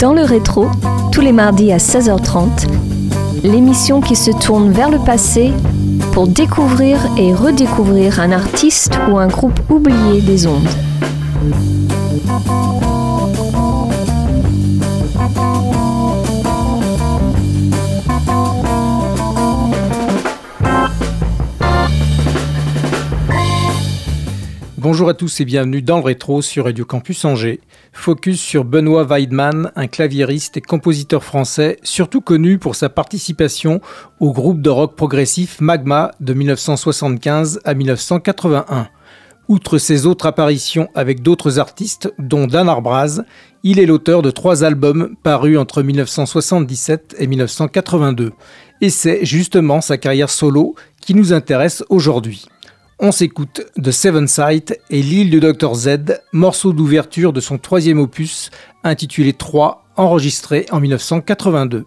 Dans le rétro, tous les mardis à 16h30, l'émission qui se tourne vers le passé pour découvrir et redécouvrir un artiste ou un groupe oublié des ondes. Bonjour à tous et bienvenue dans le rétro sur Radio Campus Angers. Focus sur Benoît Weidmann, un claviériste et compositeur français, surtout connu pour sa participation au groupe de rock progressif Magma de 1975 à 1981. Outre ses autres apparitions avec d'autres artistes, dont Dan Arbraz, il est l'auteur de trois albums parus entre 1977 et 1982. Et c'est justement sa carrière solo qui nous intéresse aujourd'hui. On s'écoute de Seven Sight et l'île du Dr Z, morceau d'ouverture de son troisième opus intitulé 3, enregistré en 1982.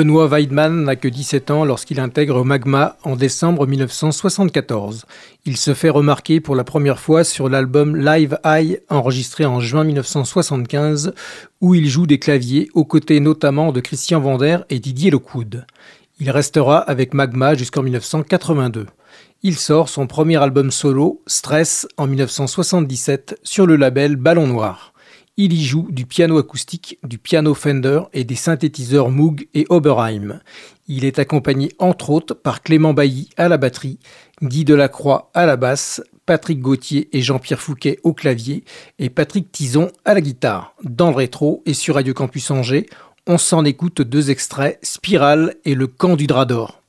Benoît Weidmann n'a que 17 ans lorsqu'il intègre Magma en décembre 1974. Il se fait remarquer pour la première fois sur l'album Live High enregistré en juin 1975 où il joue des claviers aux côtés notamment de Christian Vander et Didier Lockwood. Il restera avec Magma jusqu'en 1982. Il sort son premier album solo, Stress, en 1977 sur le label Ballon Noir. Il y joue du piano acoustique, du piano Fender et des synthétiseurs Moog et Oberheim. Il est accompagné entre autres par Clément Bailly à la batterie, Guy Delacroix à la basse, Patrick Gauthier et Jean-Pierre Fouquet au clavier et Patrick Tison à la guitare. Dans le rétro et sur Radio Campus Angers, on s'en écoute deux extraits, Spirale et Le camp du drap d'or.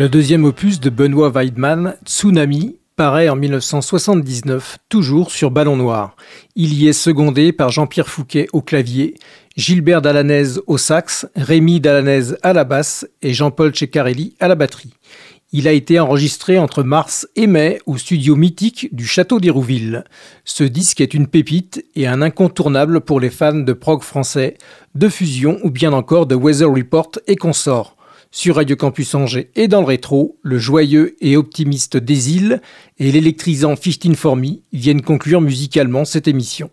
Le deuxième opus de Benoît Weidmann, Tsunami, paraît en 1979, toujours sur Ballon Noir. Il y est secondé par Jean-Pierre Fouquet au clavier, Gilbert Dalanaise au sax, Rémi Dalanaise à la basse et Jean-Paul Ceccarelli à la batterie. Il a été enregistré entre mars et mai au studio mythique du Château d'Hérouville. Ce disque est une pépite et un incontournable pour les fans de prog français, de fusion ou bien encore de Weather Report et consorts. Sur Radio Campus Angers et dans le rétro, le joyeux et optimiste des îles et l'électrisant 15 for Me viennent conclure musicalement cette émission.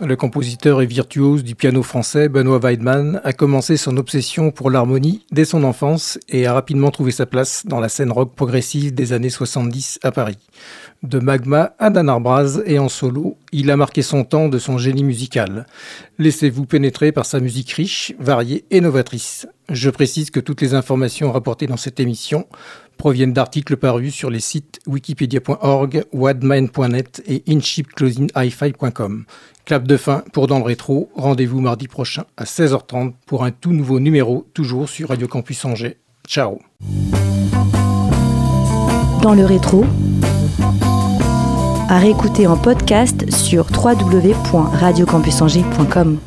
Le compositeur et virtuose du piano français Benoît Weidmann a commencé son obsession pour l'harmonie dès son enfance et a rapidement trouvé sa place dans la scène rock progressive des années 70 à Paris. De Magma à Dan Arbraz et en solo, il a marqué son temps de son génie musical. Laissez-vous pénétrer par sa musique riche, variée et novatrice. Je précise que toutes les informations rapportées dans cette émission proviennent d'articles parus sur les sites wikipedia.org, wadmine.net et inshipclosinghifi.com. Clap de fin pour Dans le Rétro. Rendez-vous mardi prochain à 16h30 pour un tout nouveau numéro, toujours sur Radio Campus Angers. Ciao. Dans le rétro, à réécouter en podcast sur www.radiocampusangers.com.